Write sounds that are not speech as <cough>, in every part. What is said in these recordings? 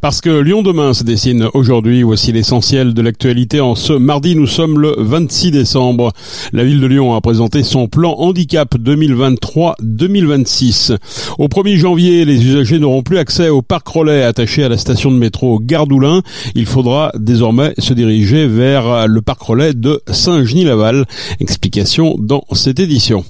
Parce que Lyon demain se dessine aujourd'hui, voici l'essentiel de l'actualité. En ce mardi, nous sommes le 26 décembre. La ville de Lyon a présenté son plan handicap 2023-2026. Au 1er janvier, les usagers n'auront plus accès au parc relais attaché à la station de métro Gardoulin. Il faudra désormais se diriger vers le parc relais de Saint-Genis-Laval. Explication dans cette édition.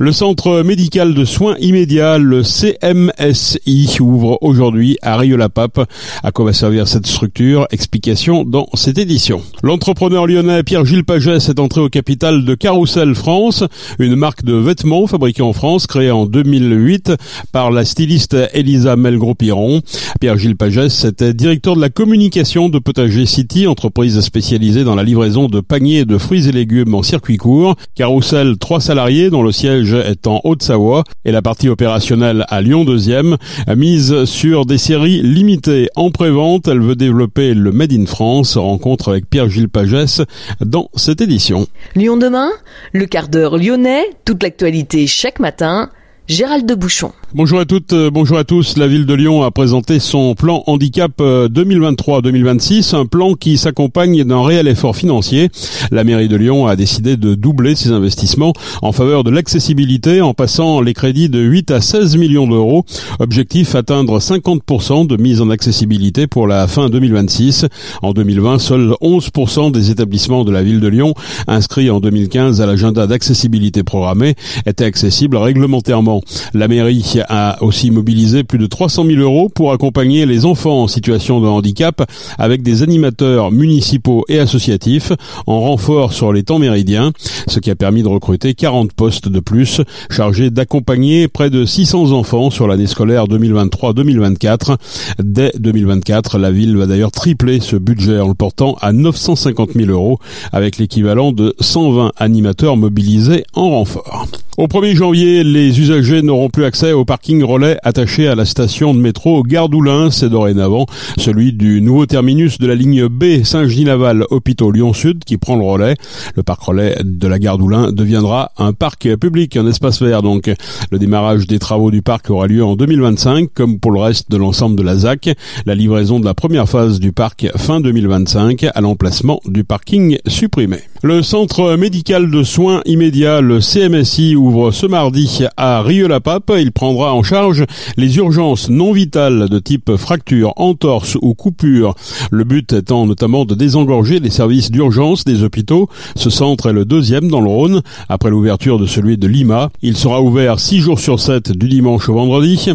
Le centre médical de soins immédiats, le CMSI, ouvre aujourd'hui à Rieux-la-Pape. À quoi va servir cette structure Explication dans cette édition. L'entrepreneur lyonnais Pierre-Gilles Pagès est entré au capital de Carousel France, une marque de vêtements fabriquée en France, créée en 2008 par la styliste Elisa Melgros-Piron. Pierre-Gilles Pagès était directeur de la communication de Potager City, entreprise spécialisée dans la livraison de paniers de fruits et légumes en circuit court. Carousel, trois salariés dont le siège est en Haute-Savoie et la partie opérationnelle à Lyon 2e, mise sur des séries limitées en en prévente, elle veut développer le Made in France. Rencontre avec Pierre-Gilles Pagès dans cette édition. Lyon demain, le quart d'heure lyonnais, toute l'actualité chaque matin. Gérald de Bouchon. Bonjour à toutes, euh, bonjour à tous. La ville de Lyon a présenté son plan handicap 2023-2026, euh, un plan qui s'accompagne d'un réel effort financier. La mairie de Lyon a décidé de doubler ses investissements en faveur de l'accessibilité en passant les crédits de 8 à 16 millions d'euros. Objectif atteindre 50% de mise en accessibilité pour la fin 2026. En 2020, seuls 11% des établissements de la ville de Lyon inscrits en 2015 à l'agenda d'accessibilité programmée étaient accessibles réglementairement. La mairie a aussi mobilisé plus de 300 000 euros pour accompagner les enfants en situation de handicap avec des animateurs municipaux et associatifs en renfort sur les temps méridiens, ce qui a permis de recruter 40 postes de plus chargés d'accompagner près de 600 enfants sur l'année scolaire 2023-2024. Dès 2024, la ville va d'ailleurs tripler ce budget en le portant à 950 000 euros avec l'équivalent de 120 animateurs mobilisés en renfort. Au 1er janvier, les usagers n'auront plus accès au parking relais attaché à la station de métro Gardoulin. C'est dorénavant celui du nouveau terminus de la ligne B Saint-Genis-Laval Hôpitaux Lyon-Sud qui prend le relais. Le parc relais de la Gardoulin deviendra un parc public, un espace vert donc. Le démarrage des travaux du parc aura lieu en 2025 comme pour le reste de l'ensemble de la ZAC. La livraison de la première phase du parc fin 2025 à l'emplacement du parking supprimé. Le centre médical de soins immédiats, le CMSI, ouvre ce mardi à Rieux-la-Pape. Il prendra en charge les urgences non vitales de type fracture, entorse ou coupure. Le but étant notamment de désengorger les services d'urgence des hôpitaux. Ce centre est le deuxième dans le Rhône, après l'ouverture de celui de Lima. Il sera ouvert six jours sur sept du dimanche au vendredi.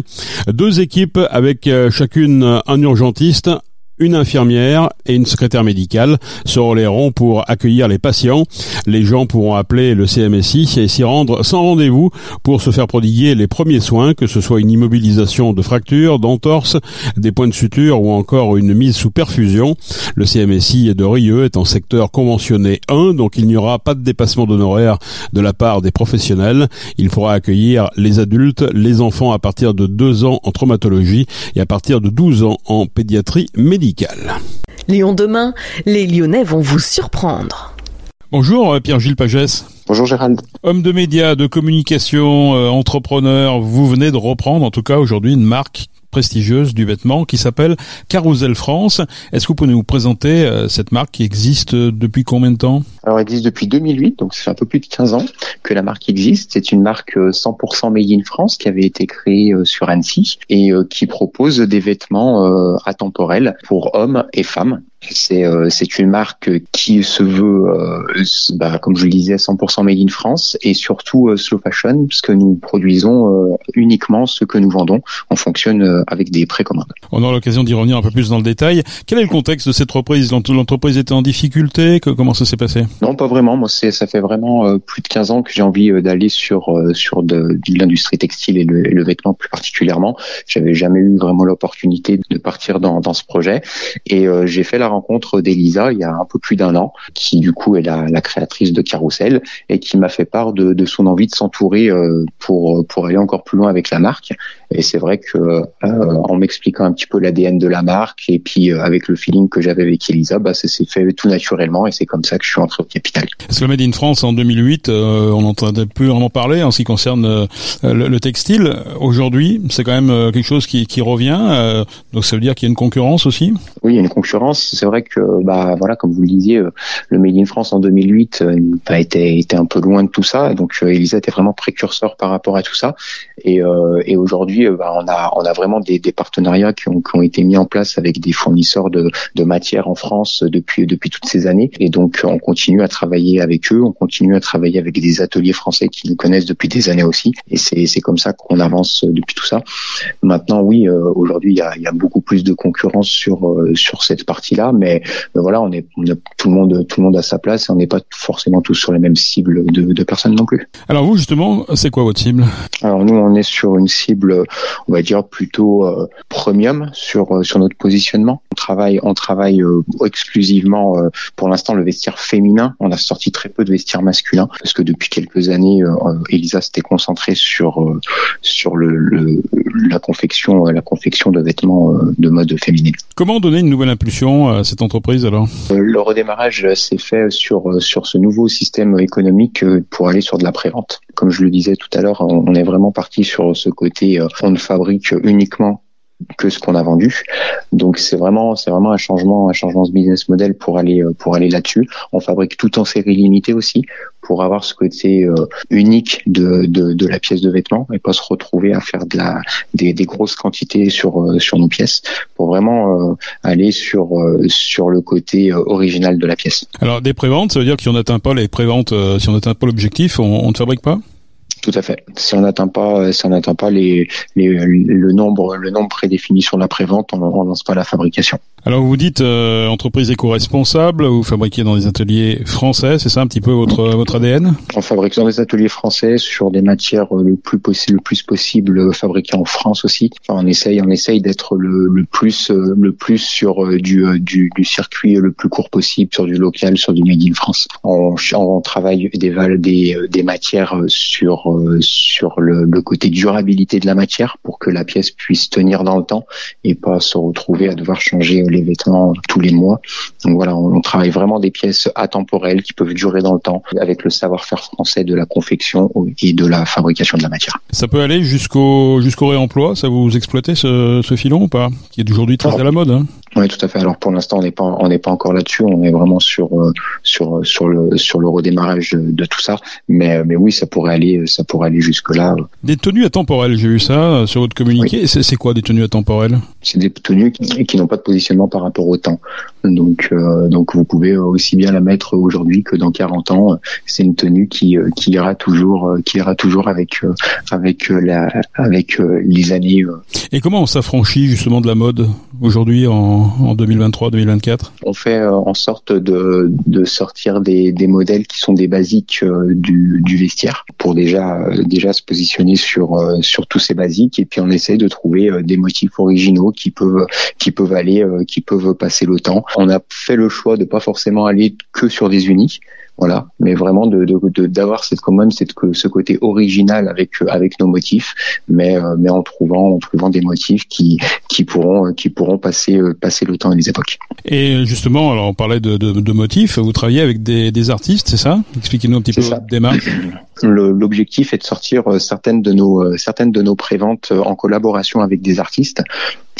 Deux équipes avec euh, chacune un urgentiste, une infirmière et une secrétaire médicale se relayeront pour accueillir les patients. Les gens pourront appeler le CMSI et s'y rendre sans rendez-vous pour se faire prodiguer les premiers soins, que ce soit une immobilisation de fracture, d'entorse, des points de suture ou encore une mise sous perfusion. Le CMSI de Rieux est en secteur conventionné 1, donc il n'y aura pas de dépassement d'honoraires de la part des professionnels. Il faudra accueillir les adultes, les enfants à partir de 2 ans en traumatologie et à partir de 12 ans en pédiatrie médicale. Lyon demain, les Lyonnais vont vous surprendre. Bonjour euh, Pierre-Gilles Pagès. Bonjour Gérald. Homme de médias, de communication, euh, entrepreneur, vous venez de reprendre en tout cas aujourd'hui une marque prestigieuse du vêtement qui s'appelle Carousel France. Est-ce que vous pouvez nous présenter euh, cette marque qui existe depuis combien de temps? Alors elle existe depuis 2008, donc ça fait un peu plus de 15 ans que la marque existe. C'est une marque 100% made in France qui avait été créée euh, sur Annecy et euh, qui propose des vêtements atemporels pour hommes et femmes c'est euh, c'est une marque qui se veut, euh, bah, comme je le disais, 100% made in France et surtout euh, slow fashion, puisque nous produisons uniquement ce que nous vendons. On fonctionne avec des précommandes. On aura l'occasion d'y revenir un peu plus dans le détail. Quel est le contexte de cette reprise? L'entreprise était en difficulté? Comment ça s'est passé? Non, pas vraiment. Moi, c'est ça fait vraiment plus de 15 ans que j'ai envie d'aller sur sur de, de l'industrie textile et le, le, vêtement plus particulièrement. J'avais jamais eu vraiment l'opportunité de partir dans, dans ce projet et j'ai fait la rencontre d'Elisa il y a un peu plus d'un an, qui du coup est la, la créatrice de Carousel et qui m'a fait part de, de son envie de s'entourer pour pour aller encore plus loin avec la marque. Et c'est vrai que en m'expliquant un petit peu l'ADN de la marque et puis avec le feeling que j'avais avec Elisa, bah, ça s'est fait tout naturellement et c'est comme ça que je suis entré au capital. Parce que Made in France en 2008, on n'entendait plus vraiment parler en ce qui concerne le, le textile? Aujourd'hui, c'est quand même quelque chose qui, qui revient. donc ça veut dire qu'il y a une concurrence aussi? Oui, il y a une concurrence. C'est vrai que, bah voilà, comme vous le disiez, euh, le Made in France en 2008 euh, bah, était, un peu loin de tout ça. Donc euh, Elisa était vraiment précurseur par rapport à tout ça. Et, aujourd'hui, bah, on a vraiment des, partenariats qui ont, été mis en place avec des fournisseurs de, matières en France depuis toutes ces années. Et donc on continue à travailler avec eux. On continue à travailler avec des ateliers français qui nous connaissent depuis des années aussi. Et c'est comme ça qu'on avance depuis tout ça. Maintenant, oui, aujourd'hui, il y a, beaucoup plus de concurrence sur cette partie-là, mais, voilà, on est, tout le monde tout le monde a sa place et on n'est pas forcément tous sur les mêmes cibles de, de personnes non plus. Alors vous justement, c'est quoi votre cible? Alors nous, on est sur une cible, on va dire plutôt euh, premium sur euh, sur notre positionnement. On travaille on travaille exclusivement pour l'instant le vestiaire féminin. On a sorti très peu de vestiaire masculin parce que depuis quelques années, Elisa s'était concentrée sur sur le, le, la confection la confection de vêtements de mode féminine. Comment donner une nouvelle impulsion cette entreprise alors euh, Le redémarrage s'est fait sur euh, sur ce nouveau système économique euh, pour aller sur de la prévente. Comme je le disais tout à l'heure, on est vraiment parti sur ce côté on ne fabrique uniquement que ce qu'on a vendu. Donc c'est vraiment c'est vraiment un changement un changement de business model pour aller pour aller là-dessus. On fabrique tout en série limitée aussi pour avoir ce côté euh, unique de, de, de, la pièce de vêtement et pas se retrouver à faire de la des, des grosses quantités sur euh, sur nos pièces pour vraiment euh, aller sur sur le côté original de la pièce. Alors des préventes, ça veut dire que si on n'atteint pas les préventes, si on n'atteint pas l'objectif, on ne fabrique pas? Tout à fait. Si on n'atteint pas, si on n'atteint pas les, les, le nombre, le nombre prédéfini sur la prévente, on, on lance pas la fabrication. Alors vous dites euh, entreprise éco-responsable, vous fabriquez dans des ateliers français, c'est ça un petit peu votre votre ADN On fabrique dans des ateliers français sur des matières le plus possible, le plus possible fabriquées en France aussi. Enfin, on essaye, on essaye d'être le, le, plus le plus sur euh, du, euh, du, du circuit le plus court possible, sur du local, sur du made in France. On, on travaille des des des matières sur sur le, le côté durabilité de la matière pour que la pièce puisse tenir dans le temps et pas se retrouver à devoir changer les vêtements tous les mois. Donc voilà, on, travaille vraiment des pièces atemporelles qui peuvent durer dans le temps avec le savoir-faire français de la confection et de la fabrication de la matière. Ça peut aller jusqu'au jusqu'au réemploi, ça vous exploitez ce, ce filon ou pas? Qui est aujourd'hui très à la mode. Hein? Oui, tout à fait. Alors pour l'instant, on n'est pas on n'est pas encore là-dessus. On est vraiment sur euh, sur sur le sur le redémarrage de, tout ça. Mais mais oui, ça pourrait aller ça pourrait aller jusque là. Des tenues atemporelles, j'ai vu ça euh, sur votre communiqué. C'est quoi des tenues atemporelles? C'est des tenues qui, qui n'ont pas de positionnement par rapport au temps. Donc euh, donc vous pouvez aussi bien la mettre aujourd'hui que dans 40 ans. C'est une tenue qui qui ira toujours qui ira toujours avec avec la avec les années. Et comment on s'affranchit justement de la mode aujourd'hui en en, 2023-2024 On fait euh, en sorte de, de sortir des, des, modèles qui sont des basiques euh, du, du, vestiaire pour déjà euh, déjà se positionner sur sur tous ces basiques et puis on essaie de trouver des motifs originaux qui peuvent qui peuvent aller qui peuvent passer le temps. On a fait le choix de pas forcément aller que sur des unis voilà, mais vraiment de d'avoir cette commune, cette ce côté original avec avec nos motifs, mais euh, mais en trouvant en trouvant des motifs qui qui pourront qui pourront passer euh, passer le temps et les époques. Et justement, alors on parlait de, de, de motifs, vous travaillez avec des, des artistes, c'est ça? Expliquez-nous un petit peu votre démarche. <clears throat> L'objectif est de sortir euh, certaines de nos certaines de nos préventes en collaboration avec des artistes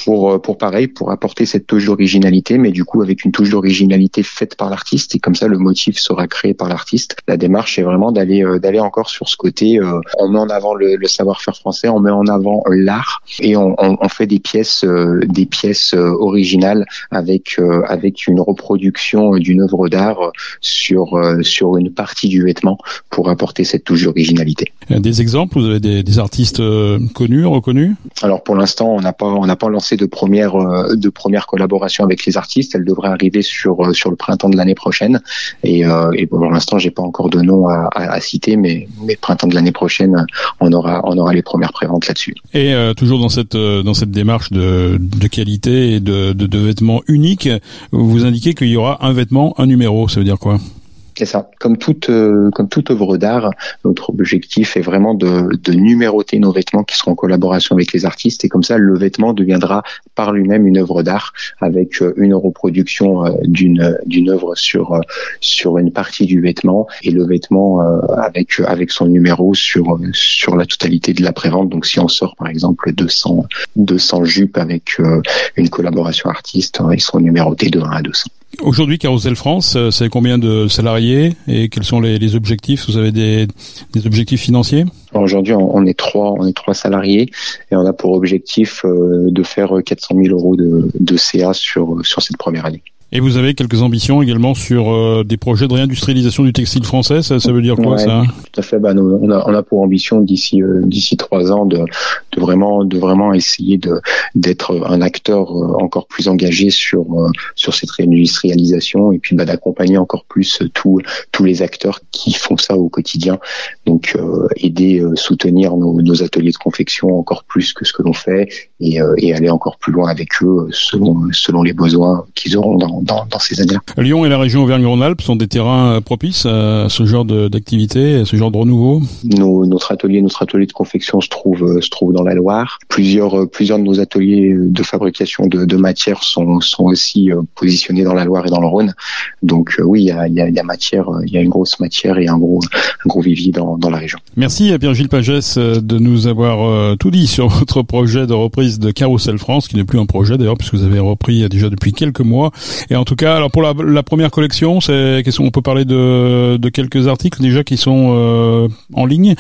pour euh, pour pareil pour apporter cette touche d'originalité mais du coup avec une touche d'originalité faite par l'artiste. Et comme ça le motif sera créé par l'artiste. La démarche est vraiment d'aller euh, d'aller encore sur ce côté euh, on met en avant le, le savoir-faire français on met en avant l'art et on, on, on, fait des pièces des pièces originales avec avec une reproduction d'une œuvre d'art sur sur une partie du vêtement pour apporter cette touche d'originalité des exemples vous avez des, des artistes connus reconnus? Alors pour l'instant on n'a pas on n'a pas lancé de premières de premières collaborations avec les artistes. Elles devraient arriver sur sur le printemps de l'année prochaine. Et, et pour l'instant, j'ai pas encore de nom à, à, citer, mais mais printemps de l'année prochaine, on aura on aura les premières préventes là-dessus. Et toujours dans cette dans cette démarche de, de qualité et de, de, de vêtements uniques, vous indiquez qu'il y aura un vêtement, un numéro. Ça veut dire quoi? C'est ça. Comme toute euh, comme toute œuvre d'art, notre objectif est vraiment de, de numéroter nos vêtements qui seront en collaboration avec les artistes et comme ça le vêtement deviendra par lui-même une œuvre d'art avec euh, une reproduction euh, d'une d'une œuvre sur sur une partie du vêtement et le vêtement avec avec son numéro sur sur la totalité de la prévente. Donc si on sort par exemple 200 200 jupes avec une collaboration artiste, ils seront numérotés de 1 à 200. Aujourd'hui, Carousel France, euh, c'est combien de salariés et quels sont les, objectifs? Vous avez des, objectifs financiers? Aujourd'hui, on est trois, on est trois salariés et on a pour objectif euh, de faire 400 000 euros de, de CA sur sur cette première année. Et vous avez quelques ambitions également sur euh, des projets de réindustrialisation du textile français? Ça, ça veut dire quoi ça Tout à fait. Nous, on, a, on a pour ambition d'ici euh, d'ici trois ans de, de vraiment de vraiment essayer de d'être un acteur euh, encore plus engagé sur sur cette réindustrialisation et puis bah, d'accompagner encore plus tous tous les acteurs qui font ça au quotidien. Donc aider, soutenir nos, nos, ateliers de confection encore plus que ce que l'on fait et, et aller encore plus loin avec eux selon selon les besoins qu'ils auront dans dans, ces années-là. Lyon et la région Auvergne-Rhône-Alpes sont des terrains propices à ce genre d'activité, à ce genre de renouveau? Nos, Notre atelier, notre atelier de confection se trouve se trouve dans la Loire. Plusieurs plusieurs de nos ateliers de fabrication de, de matières sont sont aussi euh, positionnés dans la Loire et dans le Rhône. Donc euh, oui, il y a, il y a, matière, il y a une grosse matière et un gros un gros vivier dans, dans la région. Merci à Pierre-Gilles Pagès euh, de nous avoir tout dit sur <laughs> votre projet de reprise de Carousel France, qui n'est plus un projet d'ailleurs puisque vous avez repris déjà depuis quelques mois et en tout cas, alors pour la, la première collection, c'est on peut parler de, de quelques articles déjà qui sont euh, en ligne?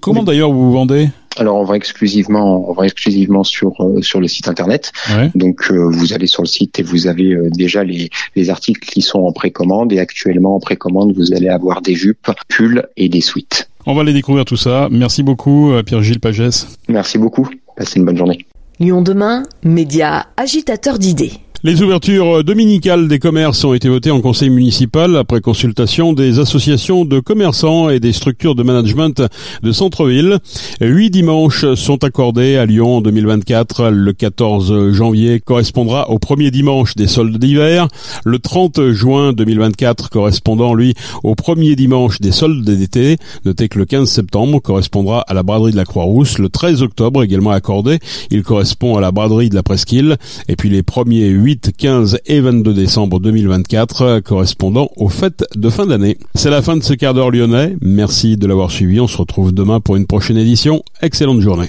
Comment d'ailleurs vous vendez? Alors on va exclusivement, on va exclusivement sur euh, sur le site internet. Donc euh, vous allez sur le site et vous avez déjà les, les articles qui sont en précommande et actuellement en précommande vous allez avoir des jupes, pulls et des suites. On va aller découvrir tout ça. Merci beaucoup Pierre-Gilles Pagès. Merci beaucoup. Passez une bonne journée. Lyon demain, média agitateur d'idées. Les ouvertures dominicales des commerces ont été votées en conseil municipal après consultation des associations de commerçants et des structures de management de centre-ville. Huit dimanches sont accordés à Lyon en 2024. Le 14 janvier correspondra au premier dimanche des soldes d'hiver. Le 30 juin 2024 correspondant, lui, au premier dimanche des soldes d'été. Notez que le 15 septembre correspondra à la braderie de la Croix-Rousse. Le 13 octobre également accordé. Il correspond à la braderie de la Presqu'île. Et puis les premiers 8 8, 15 et 22 décembre 2024 correspondant aux fêtes de fin d'année. C'est la fin de ce quart d'heure lyonnais. Merci de l'avoir suivi. On se retrouve demain pour une prochaine édition. Excellente journée.